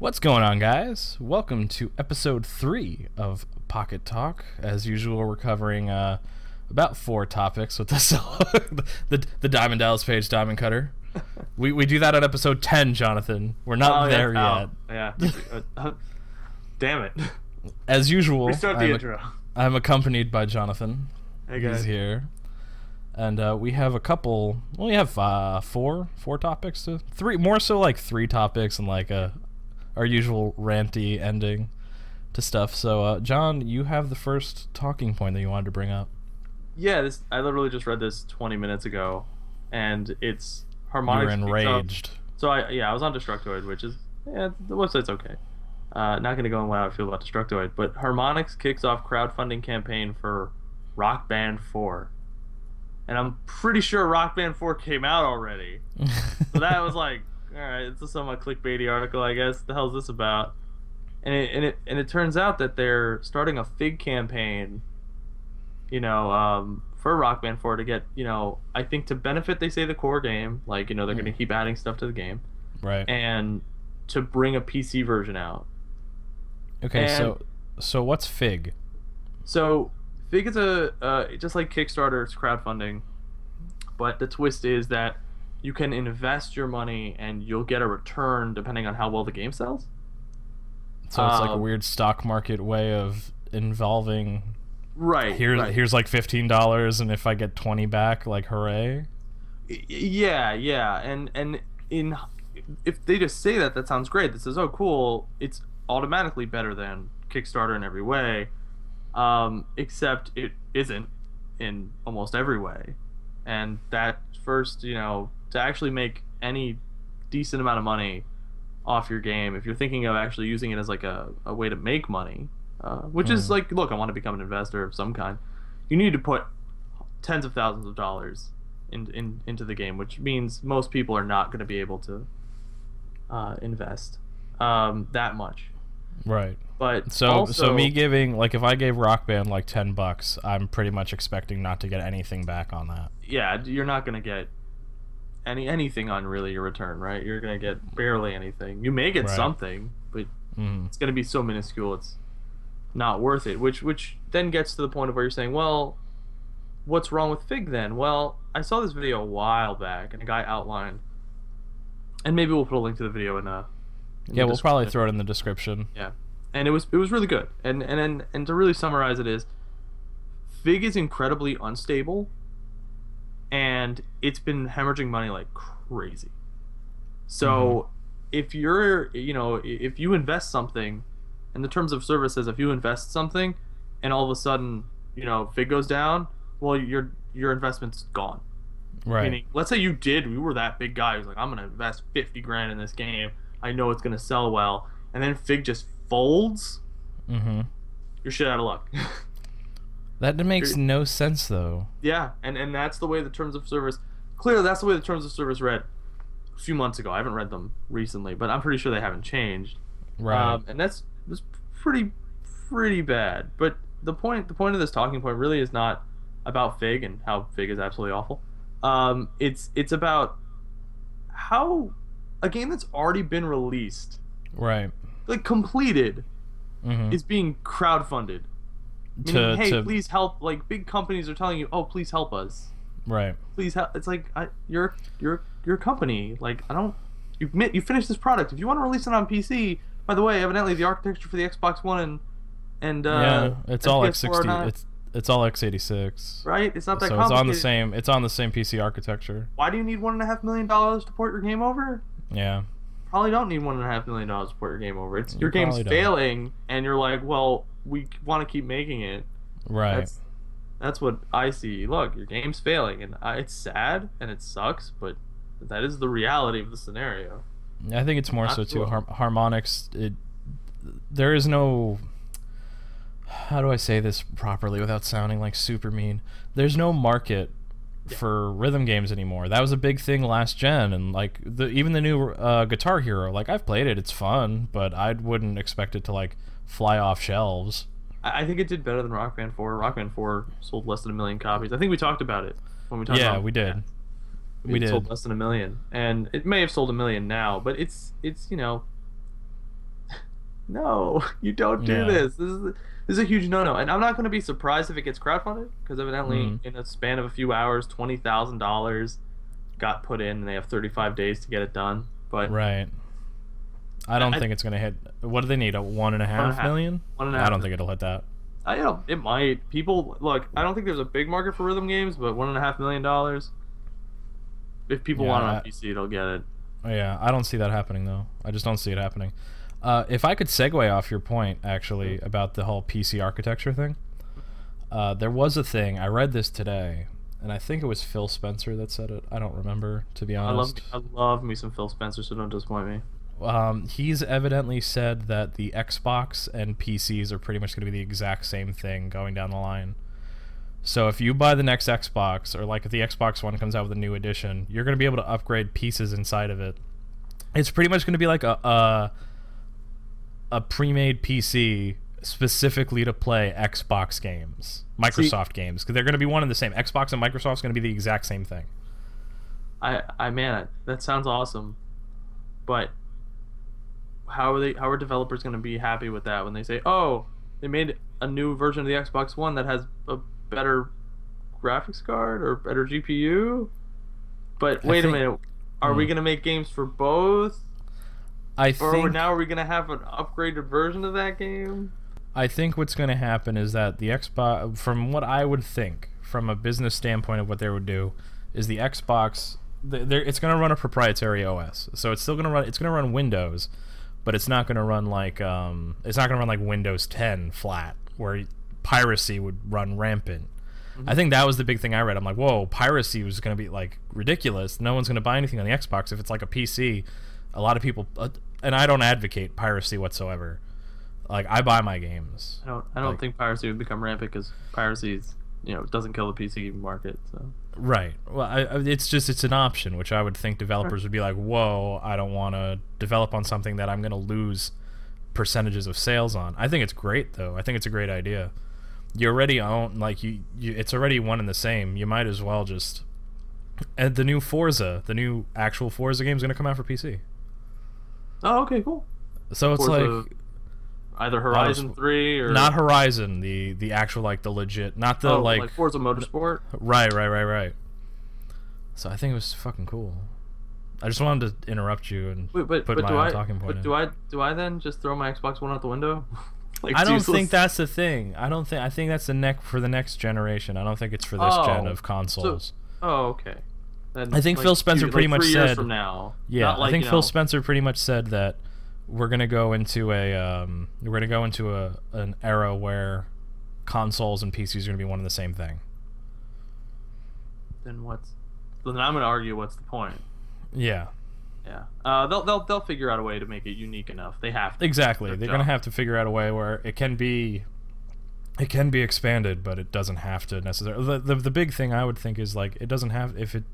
What's going on, guys? Welcome to episode three of Pocket Talk. As usual, we're covering uh, about four topics with this the the Diamond Dallas Page Diamond Cutter. We we do that on episode ten, Jonathan. We're not Oh, yeah. there yet. Oh, yeah. Uh, uh, damn it. As usual, Restart the I'm, intro. I'm accompanied by Jonathan. Hey He's here, and uh, we have a couple. Well, we have uh, four four topics to three more so like three topics and like a our usual ranty ending to stuff. So, uh, John, you have the first talking point that you wanted to bring up. Yeah, this I literally just read this 20 minutes ago, and it's Harmonix. off- enraged. So I yeah I was on Destructoid, which is yeah the website's okay. Uh, not gonna go on how I feel about Destructoid, but Harmonix kicks off crowdfunding campaign for Rock Band 4, and I'm pretty sure Rock Band 4 came out already. So that was like, all right, it's just some uh, clickbaity article, I guess. The hell's this about? And it and it and it turns out that they're starting a Fig campaign. You know, um, for Rock Band 4 to get you know, I think to benefit, they say the core game, like you know, they're gonna keep adding stuff to the game, right. and to bring a PC version out. Okay. and- So, so what's Fig? So Fig is a uh, just like Kickstarter, it's crowdfunding, but the twist is that you can invest your money and you'll get a return depending on how well the game sells. So it's like a Um, weird stock market way of involving. Right. Here's right. here's like fifteen dollars, and if I get twenty back, like hooray! Yeah, yeah, and and in if they just say that, that sounds great. This is oh cool. It's automatically better than Kickstarter in every way, um, except it isn't in almost every way. And that first, you know, to actually make any decent amount of money off your game, if you're thinking of actually using it as like a, a way to make money, uh, which is Mhm. like, look, I want to become an investor of some kind, you need to put tens of thousands of dollars in, in, into the game, which means most people are not going to be able to uh, invest um, that much. Right. But So also, so me giving like if I gave Rock Band like ten bucks, I'm pretty much expecting not to get anything back on that. yeah, you're not going to get any anything on really your return, right? You're going to get barely anything. You may get Right. something, but Mm. it's going to be so minuscule it's not worth it which which then gets to the point of where you're saying well what's wrong with fig then well i saw this video a while back and a guy outlined and maybe we'll put a link to the video in uh in Yeah, we'll probably throw it in the description. Yeah, and it was it was really good and and and, and to really summarize it is fig is incredibly unstable and it's been hemorrhaging money like crazy so if you're you know if you invest something in the terms of services if you invest something and all of a sudden you know fig goes down well your your investment's gone Right. Meaning, let's say you did, we were that big guy who's like, I'm gonna invest fifty grand in this game. I know it's gonna sell well, and then Fig just folds. mm-hmm. You're shit out of luck. That makes no sense though. yeah, and and that's the way the terms of service. Clearly, that's the way the terms of service read a few months ago. I haven't read them recently, but I'm pretty sure they haven't changed. Right. Um, and that's that's pretty pretty bad. But the point the point of this talking point really is not about Fig and how Fig is absolutely awful. Um, it's it's about how a game that's already been released, right. like completed, Mm-hmm. is being crowdfunded. To hey, to please help! Like big companies are telling you, oh, please help us. right. Please help. It's like I, you're you're you're company. Like I don't. You you finished this product. If you want to release it on PC, by the way, evidently the architecture for the Xbox One and and uh, yeah, it's all PS4 x60. It's it's all x86. right. It's not that So it's on the same. It's on the same PC architecture. Why do you need one and a half million dollars to port your game over? Yeah. Probably don't need one and a half million dollars to port your game over. It's You your game's don't. failing, and you're like, well, we want to keep making it. Right. That's that's what I see. Look, your game's failing, and I, it's sad and it sucks, but that is the reality of the scenario. I think it's more Not so too. Har- Harmonix. It. There is no. How do I say this properly without sounding like super mean? There's no market Yeah. for rhythm games anymore. That was a big thing last gen, and like the even the new uh, Guitar Hero. Like I've played it, it's fun, but I wouldn't expect it to like fly off shelves. I, I think it did better than Rock Band 4. Rock Band 4 sold less than a million copies. I think we talked about it when we talked about it. Yeah, about we did. it We did. sold less than a million, and it may have sold a million now, but it's it's you know, no, you don't do Yeah. this. This is this is a huge no-no, and I'm not going to be surprised if it gets crowdfunded because evidently, Mhm. in a span of a few hours, twenty thousand dollars got put in, and they have 35 days to get it done. But Right. I don't I- think it's gonna hit. What do they need? A one and a and a half half. million? one and a I half don't think it'll hit that. I you know it might. People look. I don't think there's a big market for rhythm games, but one and a half million dollars. If people Yeah, want it on PC, they'll get it. Yeah, I don't see that happening though. I just don't see it happening. Uh, if I could segue off your point actually about the whole PC architecture thing, uh, there was a thing I read this today, and I think it was Phil Spencer that said it. I don't remember to be I love. honest. I love me some Phil Spencer, so don't disappoint me. Um, he's evidently said that the Xbox and PCs are pretty much going to be the exact same thing going down the line. So if you buy the next Xbox, or like if the Xbox One comes out with a new edition, you're going to be able to upgrade pieces inside of it. It's pretty much going to be like a a, a pre-made PC specifically to play Xbox games, Microsoft games, because they're going to be one and the same. Xbox and Microsoft's going to be the exact same thing. I I man, that sounds awesome, but how are they? How are developers going to be happy with that when they say, "Oh, they made a new version of the Xbox One that has a better graphics card or better GPU"? But I wait think- a minute, are we Hmm. going to make games for both? I Or think now are we going to have an upgraded version of that game? I think what's going to happen is that the Xbox, from what I would think, from a business standpoint of what they would do, is the Xbox. It's going to run a proprietary OS, so it's still going to run. It's going to run Windows, but it's not going to run like um, it's not going to run like Windows 10 flat, where piracy would run rampant. I think that was the big thing I read. I'm like, whoa, piracy was going to be like ridiculous. No one's going to buy anything on the Xbox if it's like a PC. A lot of people, uh, and I don't advocate piracy whatsoever. Like I buy my games. I don't. I don't Like- think piracy would become rampant because piracy is, you know, doesn't kill the PC market. So Right. Well, I, it's just it's an option, which I would think developers would be like, "Whoa, I don't want to develop on something that I'm going to lose percentages of sales on." I think it's great though. I think it's a great idea. You already own like you, you it's already one and the same. You might as well just and the new Forza, the new actual Forza game is going to come out for PC. Oh, okay, cool. So it's Forza like either Horizon Three or not Horizon, the the actual like the legit, not the oh, like, like Forza Motorsport. Right, right, right, right. So I think it was fucking cool. I just wanted to interrupt you and Wait, but put but my do own I talking point but in. do I do I then just throw my Xbox One out the window? like, I don't useless? think that's the thing. I don't think. I think that's the neck for the next generation. I don't think it's for this oh. gen Oh, of consoles. Oh, okay. Then, I think Phil Spencer two- pretty like much said- from now. yeah, like, I think Phil know, Spencer pretty much said that we're gonna go into a um, we're gonna go into a an era where consoles and PCs are gonna be one and the same thing. Then what's? Then I'm gonna argue. What's the point? Yeah, Yeah. Uh, they'll they'll they'll figure out a way to make it unique enough. They have to. exactly. They're job. gonna have to figure out a way where it can be it can be expanded, but it doesn't have to necessarily. The, the, the big thing I would think is like it doesn't have if it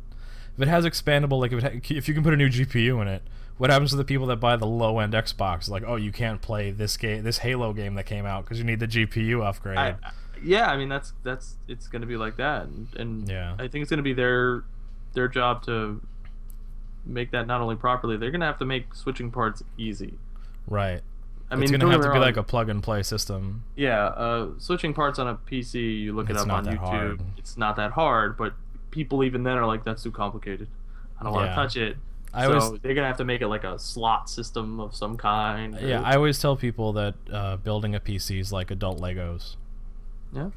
if it has expandable like if it ha- if you can put a new GPU in it. What happens to the people that buy the low end Xbox? Like, oh, you can't play this game, this Halo game that came out because you need the GPU upgrade. I, I- yeah, I mean that's that's it's gonna be like that, and, and Yeah. I think it's gonna be their their job to make that not only properly. They're gonna have to make switching parts easy. right. I it's mean, gonna have to be like a plug and play system. yeah, uh, switching parts on a PC. You look it It's up not on that YouTube. hard. It's not that hard, but people even then are like, "That's too complicated. I don't want Yeah. to touch it." I so always they're gonna have to make it like a slot system of some kind. yeah, I always tell people that uh, building a PC is like adult Legos. yeah.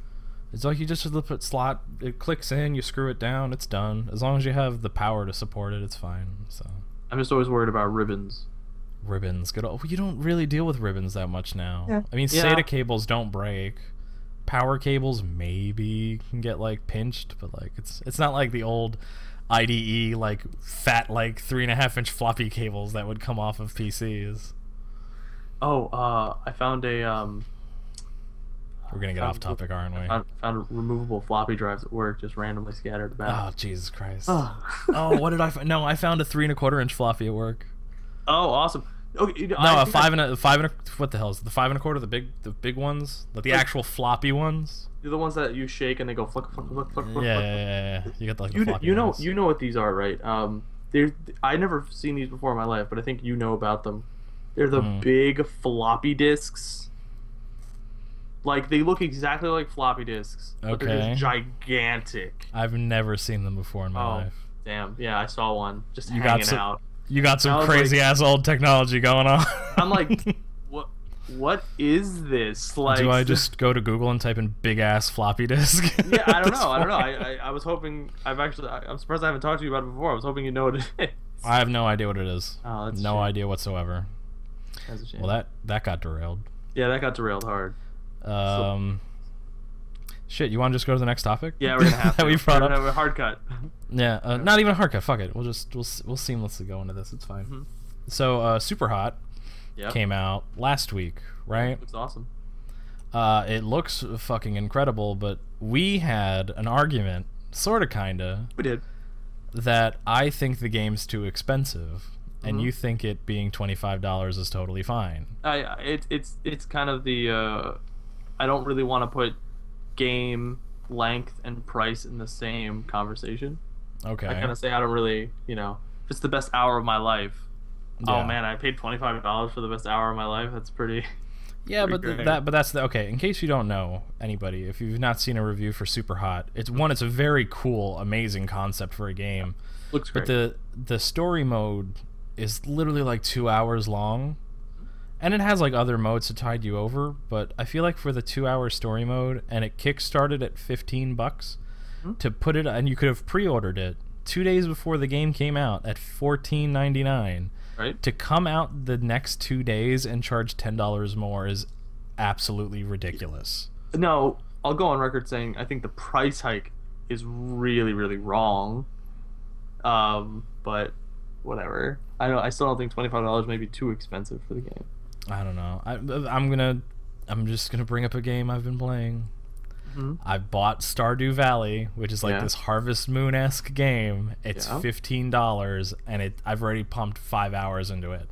It's like you just put slot, it clicks in, you screw it down, it's done. As long as you have the power to support it, it's fine. So I'm just always worried about ribbons. ribbons, good. Old, you don't really deal with ribbons that much now. Yeah. I mean, Yeah. SATA cables don't break. Power cables maybe can get like pinched, but like it's it's not like the old IDE like fat like three and a half inch floppy cables that would come off of PCs. Oh, uh, I found a um, We're gonna get off topic, aren't we? found, found removable floppy drives at work, just randomly scattered about. Oh. Jesus Christ! Oh, oh, what did I? F- no, I found a three and a quarter inch floppy at work. oh, awesome. Okay, you No, I a five and a five and a what the hell is it? the five and a quarter? The big the big ones, like the Like- actual floppy ones. They're the ones that you shake and they go flick, flick, flick, flick, Yeah, flick. yeah, flick. yeah, yeah, yeah. You got like the You, kn- floppy you know ones. you know what these are, right? Um, there's I never seen these before in my life, but I think you know about them. They're the Mm. big floppy disks. Like they look exactly like floppy disks, but they're Okay. just gigantic. I've never seen them before in my Oh, life. Damn, yeah, I saw one just You hanging some- out. You got some crazy ass old technology going on. I'm like, what? What is this? Like, Do I just go to Google and type in big ass floppy disk? Yeah, I don't know. I don't know. I, I, I was hoping. I've actually. I, I'm surprised I haven't talked to you about it before. I was hoping you know what it is. I have no idea what it is. Oh, that's no idea whatsoever. That's a shame. Well, that that got derailed. yeah, that got derailed hard. Um, shit. You want to just go to the next topic? Yeah, we're gonna have that to. we brought we're up. a hard cut. Yeah, uh, not even a hard cut. Fuck it. We'll just we'll we'll seamlessly go into this. It's fine. Mhm. So, uh, Super Hot Yep. came out last week, right? Looks awesome. Uh, it looks fucking incredible, but we had an argument, sorta, kinda, We did. that I think the game's too expensive, and Mhm. you think it being twenty five dollars is totally fine. I. I- It, it's it's kind of the. Uh, I don't really want to put game length and price in the same conversation. Okay. I kind of say I don't really. You know, if it's the best hour of my life. Oh yeah. Oh man, I paid twenty five dollars for the best hour of my life. That's pretty. Yeah, but Pretty great. that but that's the okay. In case you don't know anybody, if you've not seen a review for Super Hot, it's one. It's a very cool, amazing concept for a game. Looks great. But the the story mode is literally like two hours long, and it has like other modes to tide you over. But I feel like for the two hour story mode, and it kickstarted at fifteen bucks, Hmm. to put it, and you could have pre-ordered it two days before the game came out at fourteen ninety nine. right. To come out the next two days and charge ten dollars more is absolutely ridiculous. No, I'll go on record saying I think the price hike is really, really wrong. Um, but whatever. I don't. I still don't think twenty five dollars may be too expensive for the game. I don't know. I, I'm gonna, I'm just gonna bring up a game I've been playing. Mhm. I bought Stardew Valley, which is like Yeah. this Harvest Moon esque game. It's Yeah. fifteen dollars, and it I've already pumped five hours into it,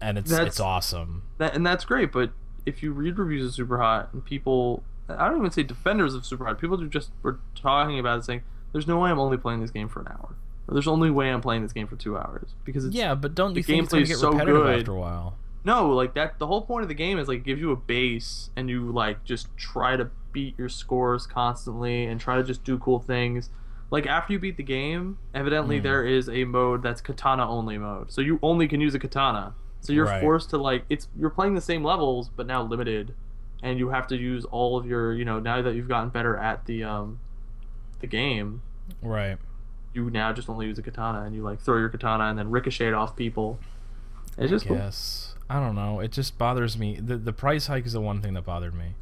and it's That's- it's awesome. That and that's great. But if you read reviews of Super Hot and people, I don't even say defenders of Super Hot. People who just were talking about it, saying, "There's no way I'm only playing this game for an hour." There's only way I'm playing this game for two hours because it's Yeah, but don't you the think it's gonna get so repetitive good. after a while? No, like that. The whole point of the game is like gives you a base, and you like just try to beat your scores constantly, and try to just do cool things. Like after you beat the game, evidently Mm. there is a mode that's katana only mode, so you only can use a katana. So you're Right. forced to like it's you're playing the same levels, but now limited, and you have to use all of your you know now that you've gotten better at the um the game, Right. you now just only use a katana, and you like throw your katana and then ricochet off people. It's just. Yes. I don't know. It just bothers me. The the price hike is the one thing that bothered me.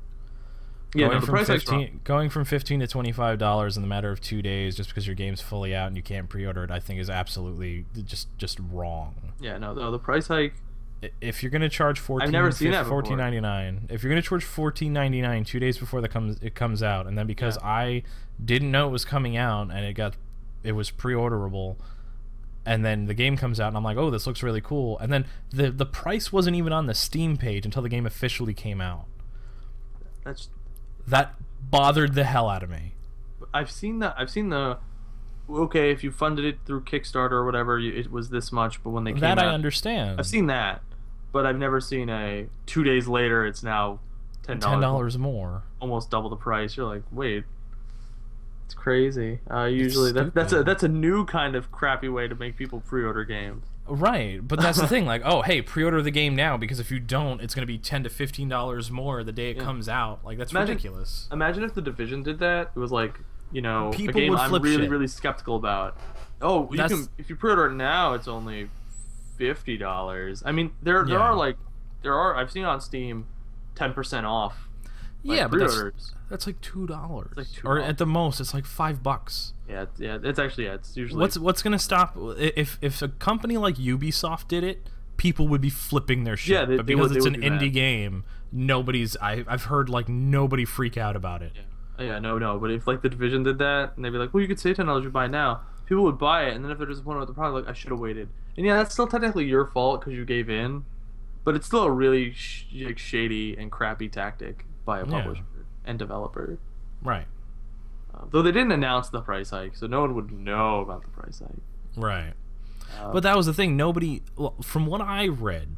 Yeah, going no, the from price hike's wrong. fifteen, going from fifteen to twenty five dollars in the matter of two days, just because your game's fully out and you can't pre-order it, I think is absolutely just just wrong. Yeah, no, no, the price hike. If you're gonna charge fourteen, I've never seen that fourteen ninety nine. If you're gonna charge fourteen ninety nine two days before the comes it comes out, and then because Yeah. I didn't know it was coming out and it got it was pre-orderable, and then the game comes out and I'm like, oh, this looks really cool, and then the the price wasn't even on the Steam page until the game officially came out. That's That bothered the hell out of me. I've seen that. I've seen the okay if you funded it through Kickstarter or whatever you, it was this much, but when they came That out, I understand. I've seen that, but I've never seen a two days later it's now ten dollars more. almost double the price. You're like, wait, it's crazy. Uh, usually that, that's a that's a new kind of crappy way to make people pre-order games. Right, but that's the thing. Like, oh, hey, pre-order the game now because if you don't, it's gonna be ten to fifteen dollars more the day it Yeah. comes out. Like, that's Imagine- ridiculous. Imagine if the division did that. It was like you know People a game would I'm flip really shit. really skeptical about. Oh, you That's- can if you pre-order it now, it's only fifty dollars. I mean, there there Yeah. are like there are I've seen on Steam ten percent off. Yeah, but that's, that's like two dollars, like or at the most, it's like five bucks. Yeah, it's- yeah. It's actually yeah. It's usually What's what's gonna stop if if a company like Ubisoft did it? People would be flipping their shit. Yeah, they- but they because would- they it's would an be mad. indie game, nobody's. I, I've heard like nobody freak out about it. Yeah. Oh, yeah, no, no. But if like the division did that, and they'd be like, "Well, you could save ten dollars, you buy it now." People would buy it, and then if they're disappointed with the product, like, "I should have waited." And yeah, that's still technically your fault because you gave in, but it's still a really sh- like shady and crappy tactic by a Yeah. publisher and developer. Right, Uh, though they didn't announce the price hike, so no one would know about the price hike. right. Uh, But that was the thing. Nobody, well, from what I read,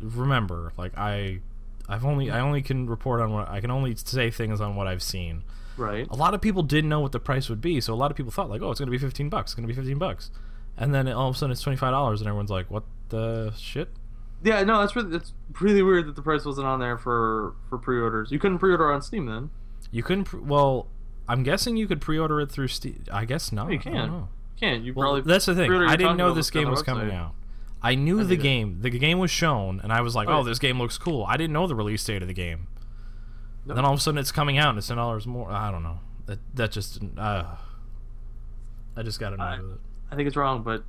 remember, like I, I've only I only can report on what I can only say things on what I've seen. Right. A lot of people didn't know what the price would be, so a lot of people thought like, oh, it's gonna be fifteen bucks. It's gonna be fifteen bucks, and then all of a sudden it's twenty five dollars, and everyone's like, what the shit? Yeah, no, that's really that's really weird that the price wasn't on there for for pre-orders. You couldn't pre-order on Steam then. You couldn't. Pre- well, I'm guessing you could pre-order it through Steam. I guess not. you can. You can't. You Well, probably that's the thing. I didn't know this game was coming out. I knew I the game. The game was shown, and I was like, Oh, "Oh, this game looks cool." I didn't know the release date of the game. No. Then all of a sudden, it's coming out, and it's ten dollars more. I don't know. That that just. Uh, I just got annoyed I- with it. I think it's wrong, but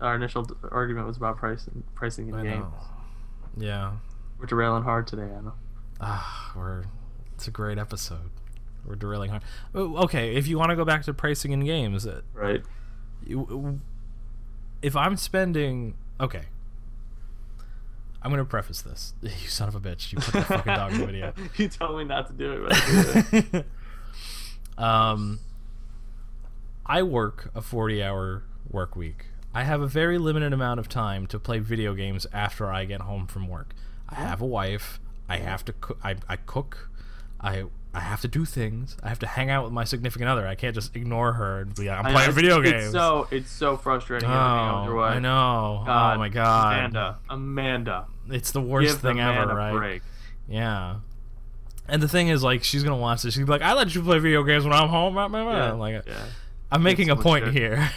our initial argument was about price and pricing in I games. know. Yeah. We're derailing hard today, Anna. Ah, we're. It's a great episode. We're derailing hard. Oh, Okay, if you want to go back to pricing in games, uh, Right. you- if I'm spending okay, I'm gonna preface this. You son of a bitch! You put that fucking dog in the video. you told me not to do it. But I did it. um, I work a 40-hour work week. I have a very limited amount of time to play video games after I get home from work. I have a wife. I have to cook. I, I cook. I I have to do things. I have to hang out with my significant other. I can't just ignore her and be like, I'm I know, playing it's- video it's games. so it's so frustrating. oh, having to hang out oh, with your wife. I know. God, oh my god. Amanda, Amanda, It's the worst give thing the ever, right? break. Yeah. And the thing is, like, she's gonna watch this. She's be like, "I let you play video games when I'm home." Blah, blah, blah." Yeah, like, yeah. I'm making a point here.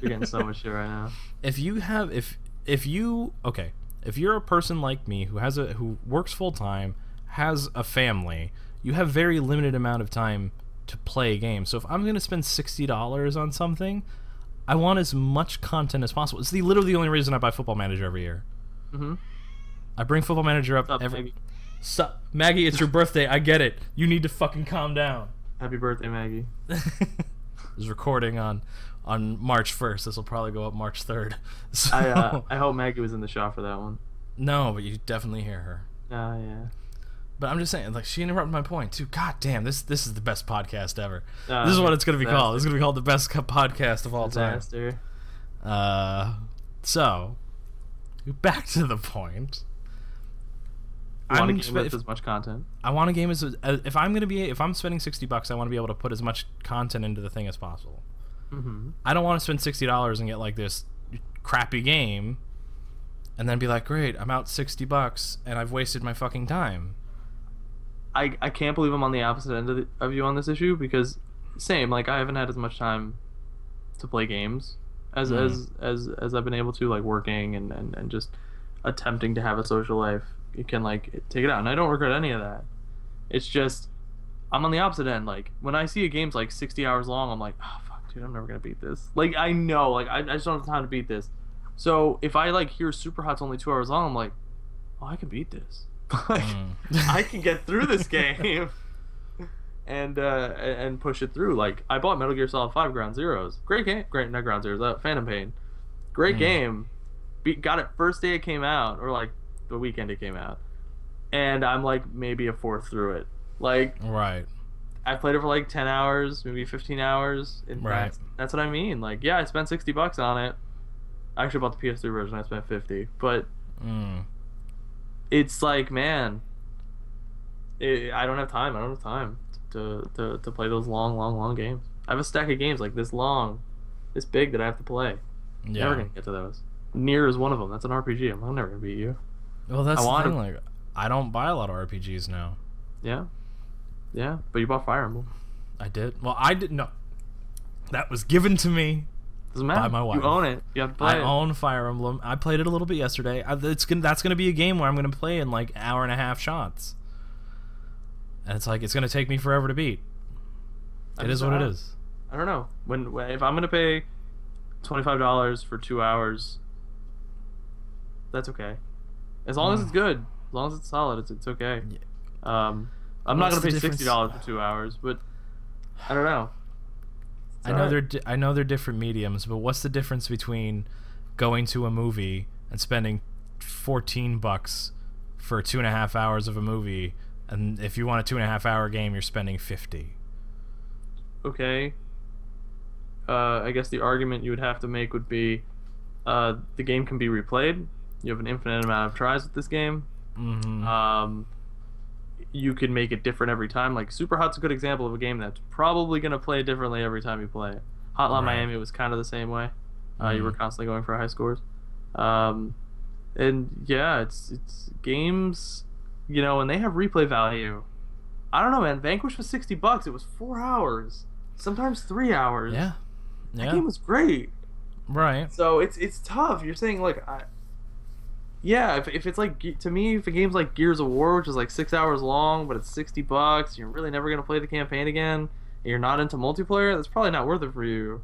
You're getting so much shit right now. if you have, if if you okay, if you're a person like me who has a who works full time, has a family, you have very limited amount of time to play a game. So if I'm gonna spend sixty dollars on something, I want as much content as possible. It's the literally the only reason I buy Football Manager every year. Mm-hmm. I bring Football Manager up Up, every. Maggie. Sup, Maggie, it's your birthday. I get it. You need to fucking calm down. Happy birthday, Maggie. is recording on on March 1st. This will probably go up March 3rd. So, I uh, I hope Maggie was in the shot for that one. no, but you definitely hear her. Ah, yeah. But I'm just saying, like, she interrupted my point too. God damn, this this is the best podcast ever. Uh, this is what it's gonna be disaster. called. It's gonna be called the best podcast of all time. Uh, so back to the point. You want to game with as much content. I want a game as uh, if I'm gonna be if I'm spending sixty bucks, I want to be able to put as much content into the thing as possible. Mm-hmm. I don't want to spend sixty dollars and get like this crappy game, and then be like, "Great, I'm out sixty bucks and I've wasted my fucking time." I, I can't believe I'm on the opposite end of, the, of you on this issue because same like I haven't had as much time to play games as Mhm. as as as I've been able to like working and, and and just attempting to have a social life. You can like take it out, and I don't regret any of that. It's just I'm on the opposite end. Like when I see a game's like 60 hours long, I'm like, oh fuck, dude, I'm never gonna beat this. Like I know, like I, I just don't have time to beat this. So if I like hear Super Hot's only two hours long, I'm like, oh, I can beat this. like, Mm. I can get through this game and uh, and push it through. Like I bought Metal Gear Solid Five Ground Zeroes, great game, great not Ground Zeroes, uh, Phantom Pain, great Mm. game. Beat, got it first day it came out, or like the weekend it came out, and I'm like maybe a fourth through it. Like Right. I played it for like ten hours, maybe fifteen hours. And Right. That's, that's what I mean. Like yeah, I spent sixty bucks on it. I actually bought the PS3 version. I spent fifty, but Mm. it's like man it, i don't have time i don't have time to, to, to play those long long long games i have a stack of games like this long this big that i have to play Yeah. never gonna get to those near is one of them that's an rpg i'm, I'm never gonna beat you Well, that's I the wanna- Like, I don't buy a lot of RPGs now. yeah yeah but you bought fire emblem I did. Well, I didn't. no. That was given to me. doesn't matter my wife. you own it you have to play I it own Fire Emblem. I played it a little bit yesterday. I, it's gonna, that's going to be a game where I'm going to play in like hour and a half shots. And it's like it's going to take me forever to beat. I'm It is what it I- i don't know when, when if i'm gonna pay $25 for two hours that's okay as long as Mm. it's good as long as it's solid it's, it's okay Yeah. um i'm not gonna pay difference? sixty dollars for two hours but i don't know I know they're di- I know they're different mediums, but what's the difference between going to a movie and spending fourteen bucks for two and a half hours of a movie, and if you want a two and a half hour game, you're spending fifty? okay uh i guess the argument you would have to make would be uh the game can be replayed You have an infinite amount of tries with this game. Mm-hmm. Um, you can make it different every time. Like Super Hot's a good example of a game that's probably going to play differently every time you play it. Hotline Right. Miami was kind of the same way. Uh, You were Mhm. constantly going for high scores. Um, and yeah, it's it's games, you know, and they have replay value. I don't know, man. Vanquish was sixty bucks. It was four hours, sometimes three hours. yeah. yeah. that game was great. Right. So it's it's tough. You're saying like I. Yeah, if, if it's like to me, if a game's like Gears of War, which is like six hours long, but it's sixty bucks, you're really never gonna play the campaign again. And you're not into multiplayer. That's probably not worth it for you.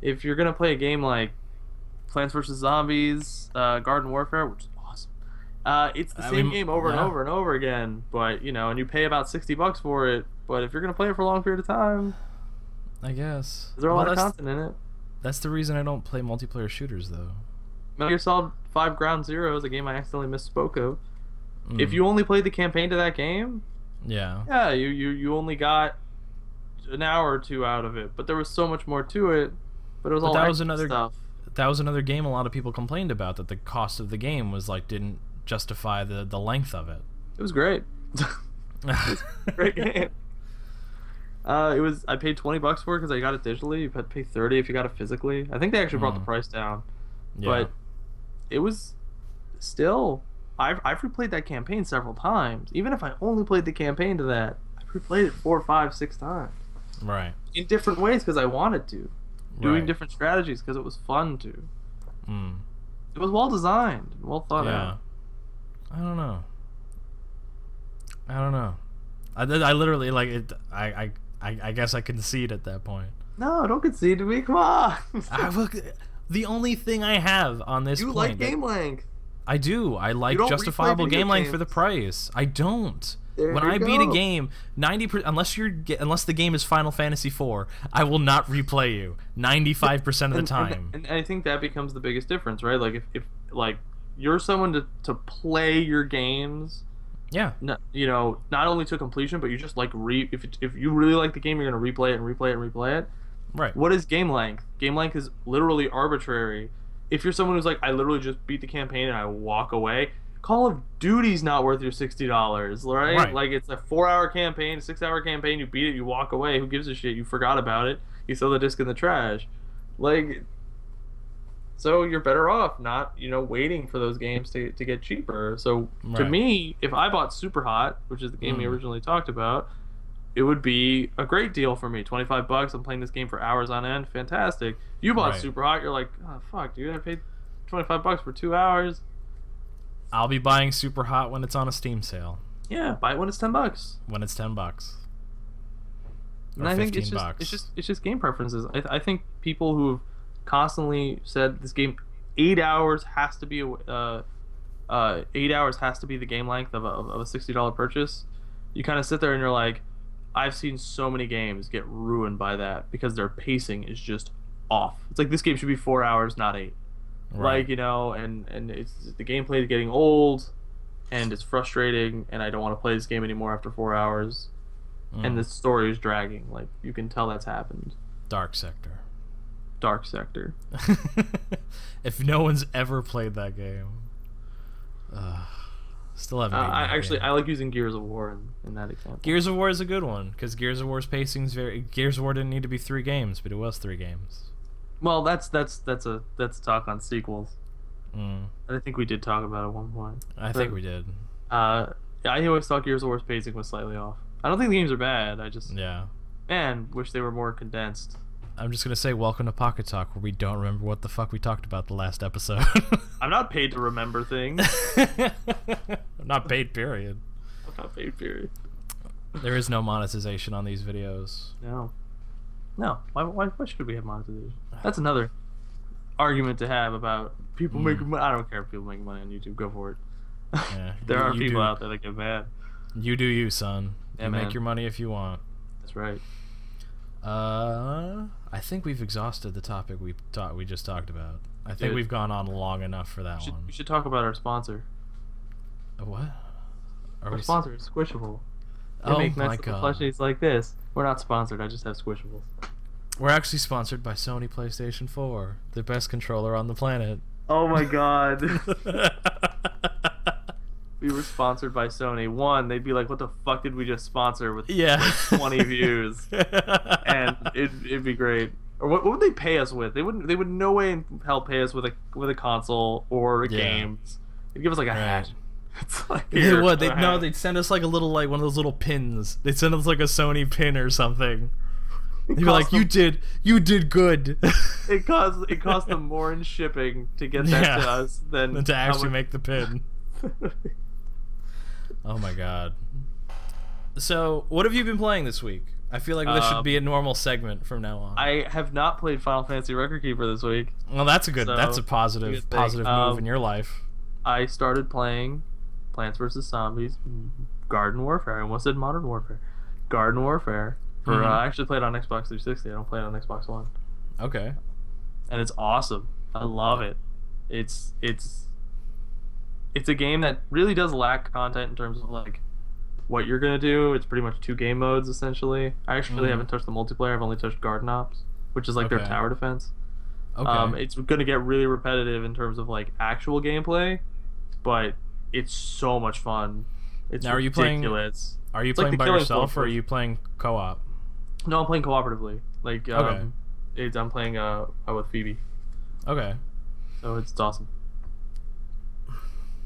If you're gonna play a game like Plants vs Zombies, uh, Garden Warfare, which is awesome, uh, it's the I same mean, game over and over and over again. But you know, and you pay about sixty bucks for it. But if you're gonna play it for a long period of time, I guess. there's a Well, lot of that's, content in it. that's the reason I don't play multiplayer shooters though. Metal Gear Solid Five Ground Zero is a game I accidentally misspoke of. If Mm. you only played the campaign to that game, Yeah. yeah, you, you, you only got an hour or two out of it, but there was so much more to it. But it was But all that was another- stuff. That was another game a lot of people complained about that the cost of the game was like didn't justify the the length of it. It was great. great game. Uh, it was. I paid twenty bucks for it because I got it digitally. You had to pay thirty if you got it physically. I think they actually brought the Mm. price down, yeah. but it was still. I've I've replayed that campaign several times. Even if I only played the campaign to that, I've replayed it four, five, six times. right. in different ways because I wanted to, doing Right. different strategies because it was fun to. Mm. It was well designed, and well thought Yeah. out. I don't know. I don't know. I, I literally like it. I, I I I guess I concede at that point. No, don't concede to me. Come on. I look. The only thing I have on this you point like game length. I do. I like justifiable game length for the price. I don't. There when you I beat a game, ninety per, unless you're unless the game is Final Fantasy IV, I will not replay you ninety five percent of the And- and- time. And, I think that becomes the biggest difference, right? Like if, if like you're someone to, to play your games, yeah, no, you know, not only to completion, but you just like re if it, if you really like the game, you're gonna replay it and replay it and replay it. Right. What is game length? Game length is literally arbitrary. If you're someone who's like, I literally just beat the campaign and I walk away, Call of Duty's not worth your sixty dollars, right? Right. Like it's a four-hour campaign, six-hour campaign. You beat it, you walk away. Who gives a shit? You forgot about it. You throw the disc in the trash. Like, so you're better off not, you know, waiting for those games to, to get cheaper. So to me, if I bought Super Hot, which is the game we Mm. originally talked about, it would be a great deal for me. Twenty five bucks. I'm playing this game for hours on end. Fantastic. You bought Right. Super Hot. You're like, oh fuck, dude. I paid twenty five bucks for two hours. I'll be buying Super Hot when it's on a Steam sale. Yeah, buy it when it's ten bucks. When it's ten bucks. And I think it's just bucks. it's just it's just game preferences. I, I think people who have constantly said this game eight hours has to be a uh, uh, eight hours has to be the game length of a, of a sixty dollar purchase. You kind of sit there and you're like, I've seen so many games get ruined by that because their pacing is just off. It's like this game should be four hours, not eight. Like you know, and and it's the gameplay is getting old, and it's frustrating, and I don't want to play this game anymore after four hours Mm. and the story is dragging. Like you can tell that's happened. Dark Sector. Dark Sector. if no one's ever played that game, uh, still haven't. Uh, I actually game. I like using Gears of War in, in that example. Gears of War is a good one because Gears of War's pacing's very. Gears of War didn't need to be three games, but it was three games. Well, that's that's that's a that's a talk on sequels. Mm, I think we did talk about it at one point. I think we did. Uh, yeah, I always thought Gears of War's pacing was slightly off. I don't think the games are bad. I just Yeah. man wish they were more condensed. I'm just gonna say welcome to Pocket Talk, where we don't remember what the fuck we talked about the last episode. I'm not paid to remember things. I'm not paid. Period. I'm not paid. Period. There is no monetization on these videos. No. No. Why, why, why should we have monetization? That's another argument to have about people Mm. making money. I don't care if people make money on YouTube. Go for it. Yeah, there you- are you people do- out there that get mad. You do you, son. Yeah, you man. make your money if you want. That's right. Uh, I think we've exhausted the topic we talked we just talked about. I think we've gone on long enough for We that should, one. we should talk about our sponsor. Uh, What? Are Our we s- sponsor is Squishable. They Oh make nice god. plushies like this. We're not sponsored. I just have Squishables. We're actually sponsored by Sony PlayStation 4, the best controller on the planet. Oh my god. we were sponsored by Sony. One, they'd be like, "What the fuck did we just sponsor with yeah. like 20 views?" And it, it'd be great. Or what, what would they pay us with? They wouldn't. They would no way in hell pay us with a with a console or Yeah. games. They'd give us like a hat. It's like They would. They'd, no. They'd send us like a little like one of those little pins. They'd send us like a Sony pin or something. They'd be like, cost "You did. You did good." It cost it cost them more in shipping to get that Yeah. to us than than to actually much- make the pin. Oh my god. So, what have you been playing this week? I feel like this should Um, be a normal segment from now on. I have not played Final Fantasy Record Keeper this week. well, that's a good. So, that's a good positive, thing. move Um, in your life. I started playing Plants vs Zombies Garden Warfare. I almost said Modern Warfare. Garden Warfare. For Mhm. uh, I actually played on Xbox 360. I don't play it on Xbox One, Okay. and it's awesome. I love it. It's it's it's a game that really does lack content in terms of like what you're gonna do. It's pretty much two game modes essentially. I actually Mhm. haven't touched the multiplayer. I've only touched Garden Ops, which is like their Okay. tower defense. Okay. Um, it's going to get really repetitive in terms of like actual gameplay, but it's so much fun. It's Now, are you playing- ridiculous. are you it's playing the by yourself Floor or are you playing co-op? No, I'm playing cooperatively. Like, um, Okay. it's, I'm playing uh, uh, with Phoebe, Okay. so it's, it's awesome.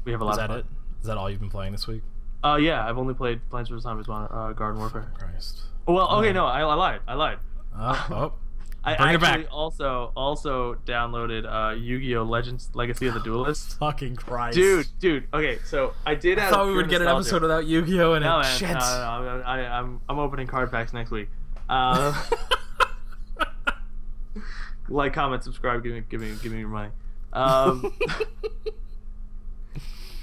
We have a lot Is of that it? Is that all you've been playing this week? Uh, yeah, I've only played Plants vs Zombies uh, Garden Warfare. Christ. Well, okay, no, I, I lied. I lied. Oh, oh. I Bring actually also also downloaded uh, Yu-Gi-Oh! Legends Legacy of the Duelist. Fucking Christ. Dude, dude. Okay, so I did. I thought we would get an episode without Yu-Gi-Oh! and No, it man. shit. No, no, no, I, I'm I'm opening card packs next week. Uh, like, comment, subscribe. Give me, give me, give me your money. Um,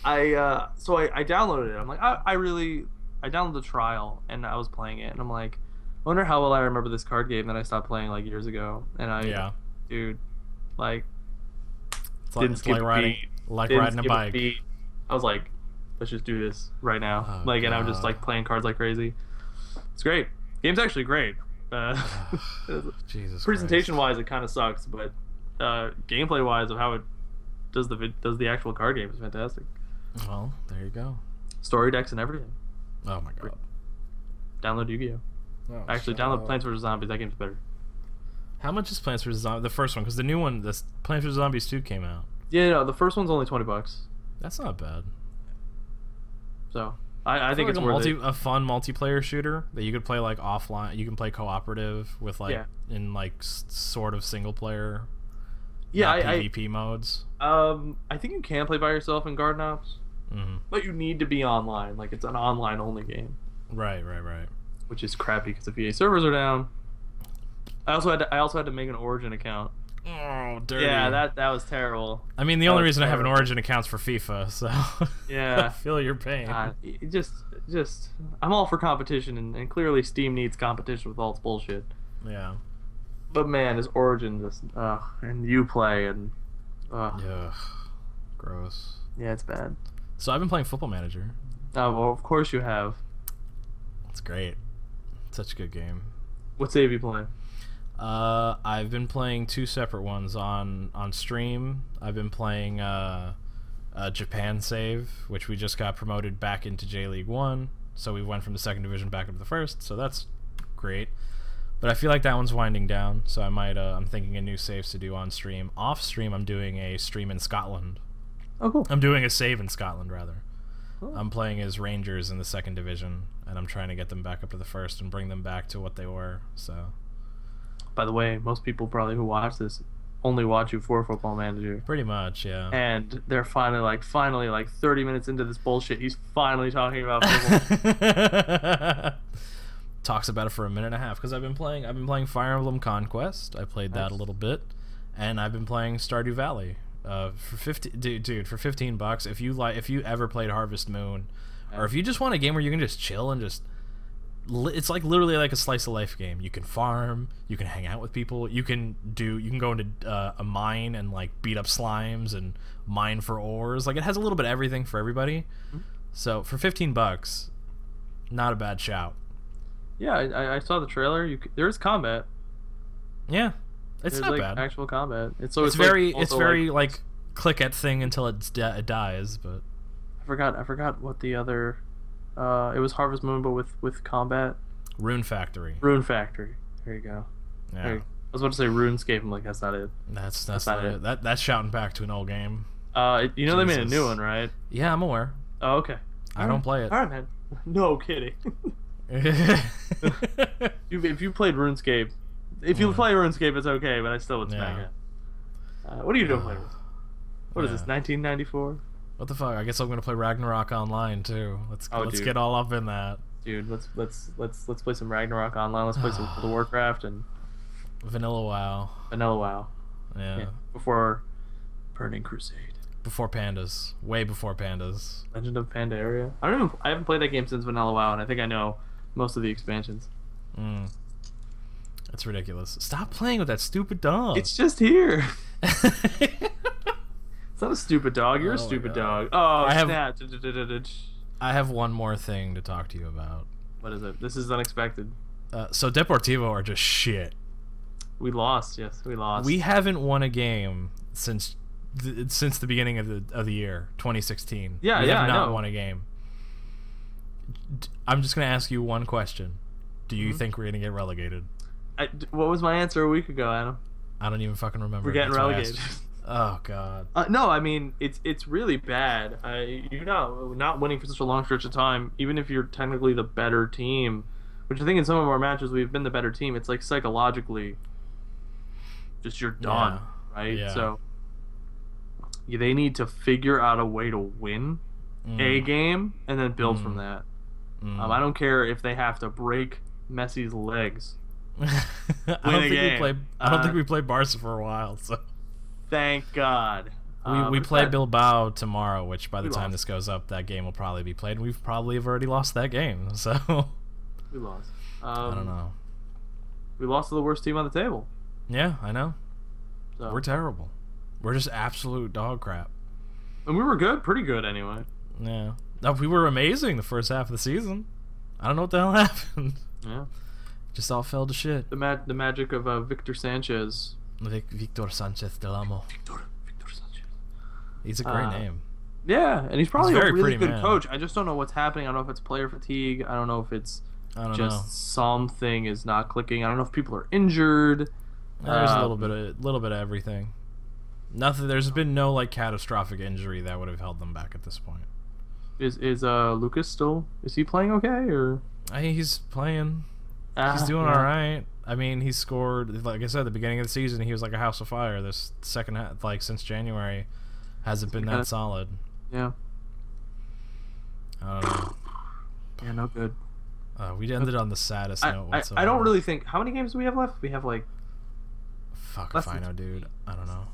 I uh, so I, I downloaded it. I'm like, I, I really, I downloaded the trial and I was playing it, and I'm like, I wonder how well I remember this card game that I stopped playing like years ago. And I, yeah. dude, like, It's like, didn't skip like riding, beat. like didn't riding a bike. beat. I was like, let's just do this right now. Oh, like, and I'm just like playing cards like crazy. It's great. Game's actually great. Uh, Jesus. presentation wise, it kind of sucks, but uh, gameplay wise of how it does the vid- does the actual card game is fantastic. Well, there you go. Story decks and everything. Oh my god. Download Yu-Gi-Oh. Oh, Actually, shut download up. Plants vs Zombies. That game's better. How much is Plants vs Zombies? The first one, because the new one, this Plants vs Zombies 2 came out. Yeah, no, the first one's only twenty bucks. That's not bad. So I, I think like it's a multi, it. a fun multiplayer shooter that you could play like offline. You can play cooperative with like Yeah. in like s- sort of single player. Yeah, I, PvP modes. I um I think you can play by yourself in Garden Ops, hmm but you need to be online. Like it's an online only game. Right, right, right. which is crappy because the EA servers are down. I also had to, I also had to make an Origin account. Oh, dirty. Yeah, that that was terrible. I mean, the that only reason I have an terrible. Origin account's for FIFA, so I Yeah. feel your pain. God, just just I'm all for competition, and, and clearly Steam needs competition with all its bullshit. Yeah. But man, his Origin just ugh, and you play and ugh, Ugh. Gross. yeah, it's bad. So I've been playing Football Manager. Oh, well, of course you have. It's great. Such a good game. What save you playing? Uh, I've been playing two separate ones on on stream. I've been playing uh, uh, Japan Save, which we just got promoted back into J League One, so we went from the second division back into the first. So that's great. But I feel like that one's winding down, so I might. Uh, I'm thinking of new saves to do on stream. Off stream, I'm doing a stream in Scotland. Oh, cool. I'm doing a save in Scotland rather. Oh. I'm playing as Rangers in the second division, and I'm trying to get them back up to the first and bring them back to what they were. So By the way, most people probably who watch this only watch you for Football Manager. pretty much, yeah. and they're finally like finally like 30 minutes into this bullshit he's finally talking about football Talks about it for a minute and a half because I've been playing. I've been playing Fire Emblem Conquest. I played that a little bit, and I've been playing Stardew Valley. Uh, for fifty, dude, dude, for fifteen bucks. If you like, if you ever played Harvest Moon, or if you just want a game where you can just chill and just, li- it's like literally like a slice of life game. You can farm, you can hang out with people, you can do, you can go into uh, a mine and like beat up slimes and mine for ores. Like it has a little bit of everything for everybody. Mhm. So for fifteen bucks, not a bad shout. Yeah I- I, I saw the trailer you c- there's combat Yeah, it's there's not like bad. actual combat it's so it's, it's, like, very, it's very like, click at thing until it's di- it dies. But I forgot. I forgot what the other. Uh, it was Harvest Moon, but with with combat. Rune Factory. Rune Factory. There you go. Yeah, There you- I was about to say RuneScape. I'm like, that's not it. that's that's, That's not it. it. That that's shouting back to an old game. Uh, it- you know they made a new one, right? Yeah, I'm aware. Oh, okay. I don't play it. All right, man. No kidding. If you played RuneScape, if you Yeah. play RuneScape, it's okay, but I still would smack Yeah. it. Uh, what are you doing playing? What is Yeah. this? 1994, what the fuck? I guess I'm gonna play Ragnarok online too. Let's Oh, let's dude. get all up in that. dude. Let's let's let's let's play some Ragnarok online. Let's play some World of Warcraft and Vanilla WoW. Vanilla WoW. Yeah. Yeah. Before Burning Crusade, Before pandas. Way before pandas. Legend of Pandaria. I don't even. I haven't played that game since Vanilla WoW, and I think I know most of the expansions. Mm. That's ridiculous. Stop playing with that stupid dog. It's just here. It's not a stupid dog. You're Oh a stupid dog. Oh, I have- I have one more thing to talk to you about. What is it? This is unexpected. Uh, so Deportivo are just shit. We lost. Yes, we lost. We haven't won a game since th- since the beginning of the of the year, 2016. Yeah, we yeah, have I not know. won a game. I'm just gonna ask you one question. Do you Mhm. think we're gonna get relegated? I, what was my answer a week ago, Adam? I don't even fucking remember. We're getting That's relegated. Oh god. Uh, no, I mean it's it's really bad. I, you're not not winning for such a long stretch of time, even if you're technically the better team. Which I think in some of our matches we've been the better team. It's like psychologically, just you're done, Yeah. right? Yeah. So yeah, they need to figure out a way to win a Mm, game and then build from Mm. that. Mm. Um, I don't care if they have to break Messi's legs. I don't think we played. I don't Uh, think we played Barca for a while. So Thank God. we, Um, we play that- Bilbao tomorrow, which by the time lost. this goes up, that game will probably be played. and We've probably have already lost that game. So We lost. Um, I don't know. We lost to the worst team on the table. Yeah, I know. So. We're terrible. We're just absolute dog crap. and we were good, pretty good anyway. Yeah. No, we were amazing the first half of the season. I don't know what the hell happened. Yeah. Just all fell to shit. The ma- the magic of uh, Victor Sanchez. Vic- Victor Sanchez Del Amo. Victor Victor Sanchez. He's a great Uh, name. Yeah, and he's probably He's a really good man. coach. I just don't know what's happening. I don't know if it's player fatigue. I don't know if it's I don't just know. something is not clicking. I don't know if people are injured. There's a um, little bit of little bit of everything. Nothing. There's been no like catastrophic injury that would have held them back at this point. Is is uh Lucas still? Is he playing okay or? I think he's playing. He's Ah, doing yeah. all right. I mean, he scored like I said at the beginning of the season. He was like a house of fire. This second half, like since January, hasn't been that solid. Yeah. I don't know. Yeah, no good. Uh, we ended on the saddest I, note I, whatsoever. I don't really think. How many games do we have left? We have like. Fuck if I know, dude. I don't know.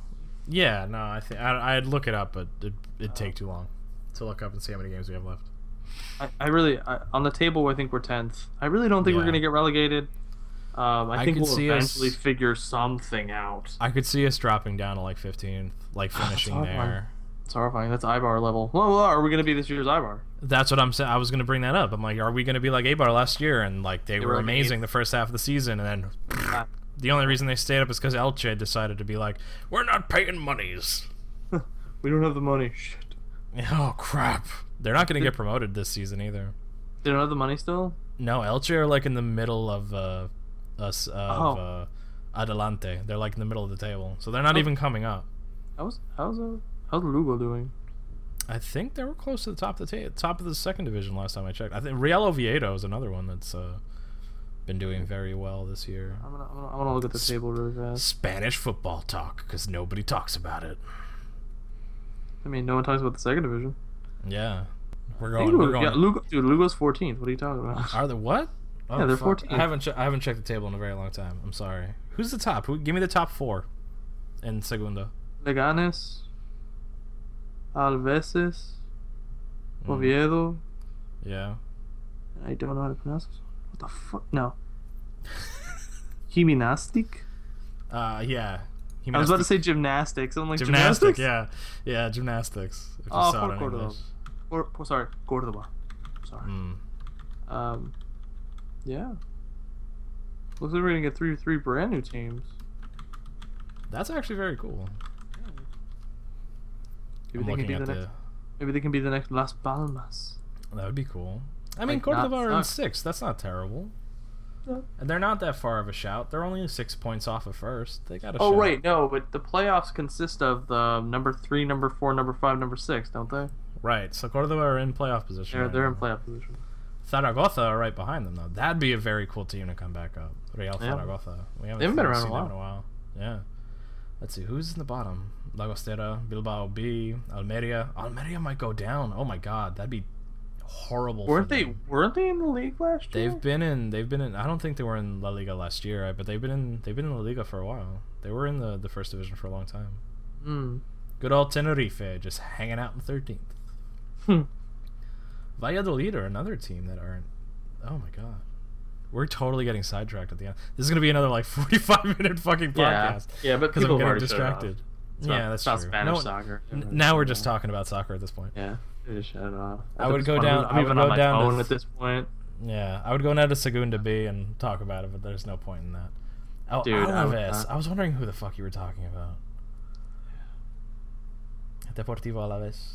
Yeah, no, I think I'd look it up, but it, it'd take too long to look up and see how many games we have left. I, I really I, on the table. I think we're tenth. I really don't think we're gonna get relegated. Um, I, I think could we'll see us- eventually figure something out. I could see us dropping down to like 15th, like finishing horrifying. there. It's horrifying. That's Eibar level. Well, well, are we gonna be this year's Eibar? That's what I'm saying. I was gonna bring that up. I'm like, are we gonna be like Eibar last year? And like they, They were, were amazing eighth. the first half of the season, and then the only reason they stayed up is because Elche decided to be like, we're not paying monies. we don't have the money. Shit. Oh crap! They're not gonna get promoted this season either. They don't have the money still. No, Elche are like in the middle of uh, us of Oh. uh, Adelante. They're like in the middle of the table, so they're not Oh. even coming up. How's how's uh, how's Lugo doing? I think they were close to the top of the ta- top of the second division last time I checked. I think Real Oviedo is another one that's uh, been doing very well this year. I'm gonna I'm gonna, I'm gonna look at the table really fast. Spanish football talk because nobody talks about it. I mean, no one talks about the second division. Yeah, we're going. We're going. yeah, Lugo, dude, Lugo's 14th. What are you talking about? Are they what? Oh, Yeah, they're fuck. 14th. I haven't. Che- I haven't checked the table in a very long time. I'm sorry. Who's the top? Who? Give me the top four. In Segunda. Leganes, Alveses, Mm, Oviedo. Yeah. I don't know how to pronounce this. What the fuck? No. Gymnastic? Uh, yeah. I was about to say gymnastics. I'm like gymnastic. gymnastics. Yeah, yeah, gymnastics. If Oh, por Cordoba. Or, or sorry, Cordoba. Sorry. Mm. Um, yeah. Looks like we're gonna get three three brand new teams. That's actually very cool. Maybe I'm they can be the the. next. Maybe they can be the next Las Palmas. That would be cool. I mean, Like, not are in sixth. That's not terrible. They're not that far of a shout. They're only six points off of first. They got a Oh shot. right, no, but the playoffs consist of the number three, number four, number five, number six, don't they? Right. So d'Ivoire are in playoff position. They're right they're in playoff position. Zaragoza are right behind them though. That'd be a very cool team to come back up. Real Yeah. Zaragoza. We haven't, haven't been around a in a while. Yeah. Let's see who's in the bottom. Llagostera, Bilbao B, Almeria. Almeria might go down. Oh my god, that'd be horrible. Weren't they weren't they in the league last year? They've been in. They've been in. I don't think they were in La Liga last year, but they've been in. They've been in La Liga for a while. They were in the the first division for a long time. Hmm. Good old Tenerife, just hanging out in thirteenth. Hmm. Valladolid are another team that aren't. Oh my god, we're totally getting sidetracked at the end. This is gonna be another like forty-five minute fucking podcast yeah, yeah but because people I'm getting already it off. distracted. It's yeah, that's true. Spanish No- soccer. n- now we're just talking about soccer at this point. Yeah, shut off. I would go down- I'm I even would on go my down phone s- at this point. Yeah, I would go now to Segunda B and talk about it, but there's no point in that. Oh, Dude, I Alaves. not. I was wondering who the fuck you were talking about. Deportivo Alaves,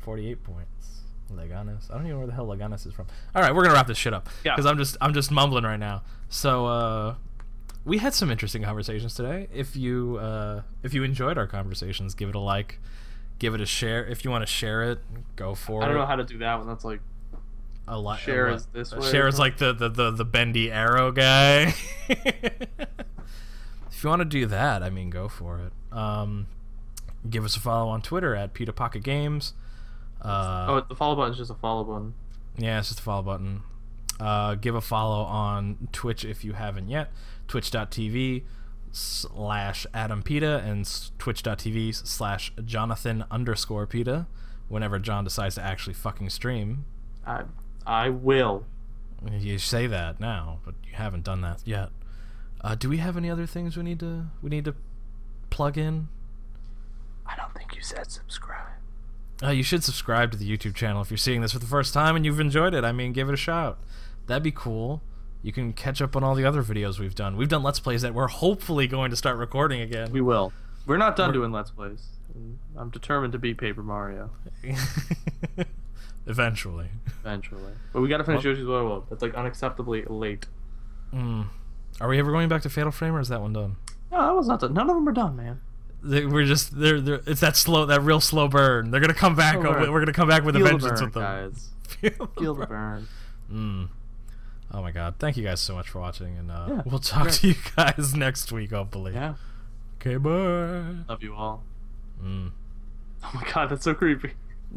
48 points. Leganes. I don't even know where the hell Leganes is from. All right, we're gonna wrap this shit up Yeah. because I'm just I'm just mumbling right now. So uh, we had some interesting conversations today. If you uh, if you enjoyed our conversations, give it a like, give it a share. If you want to share it, go for it. I don't it. know how to do that one. That's like a li- Share a is this way Share is like the, the, the, the bendy arrow guy. if you want to do that, I mean, go for it. Um, give us a follow on Twitter at Pita Pocket Games. Uh, oh, the follow button is just a follow button. yeah, it's just a follow button. Uh, give a follow on Twitch if you haven't yet. Twitch.tv slash Adam Pita and Twitch.tv slash Jonathan underscore Pita whenever John decides to actually fucking stream. I I will. You say that now, but you haven't done that yet. Uh, do we have any other things we need to we need to plug in? I don't think you said subscribe. Uh, you should subscribe to the YouTube channel if you're seeing this for the first time and you've enjoyed it. I mean, give it a shout. That'd be cool. You can catch up on all the other videos we've done. We've done Let's Plays that we're hopefully going to start recording again. We will. We're not done We're- doing Let's Plays. I'm determined to beat Paper Mario Eventually. eventually. But we gotta finish Well- Yoshi's World. That's like unacceptably late. Mm. Are we ever going back to Fatal Frame or is that one done? No, that was not done. None of them are done, man. They, we're just they're, they're it's that slow that real slow burn. They're gonna come back. We're gonna come back with a Feel the vengeance burn, with them. guys. Feel Feel the burn. Mm. Oh my god. Thank you guys so much for watching and uh, Yeah, we'll talk great. to you guys next week hopefully. Yeah. Okay, bye. Love you all. Mm. Oh my god, that's so creepy.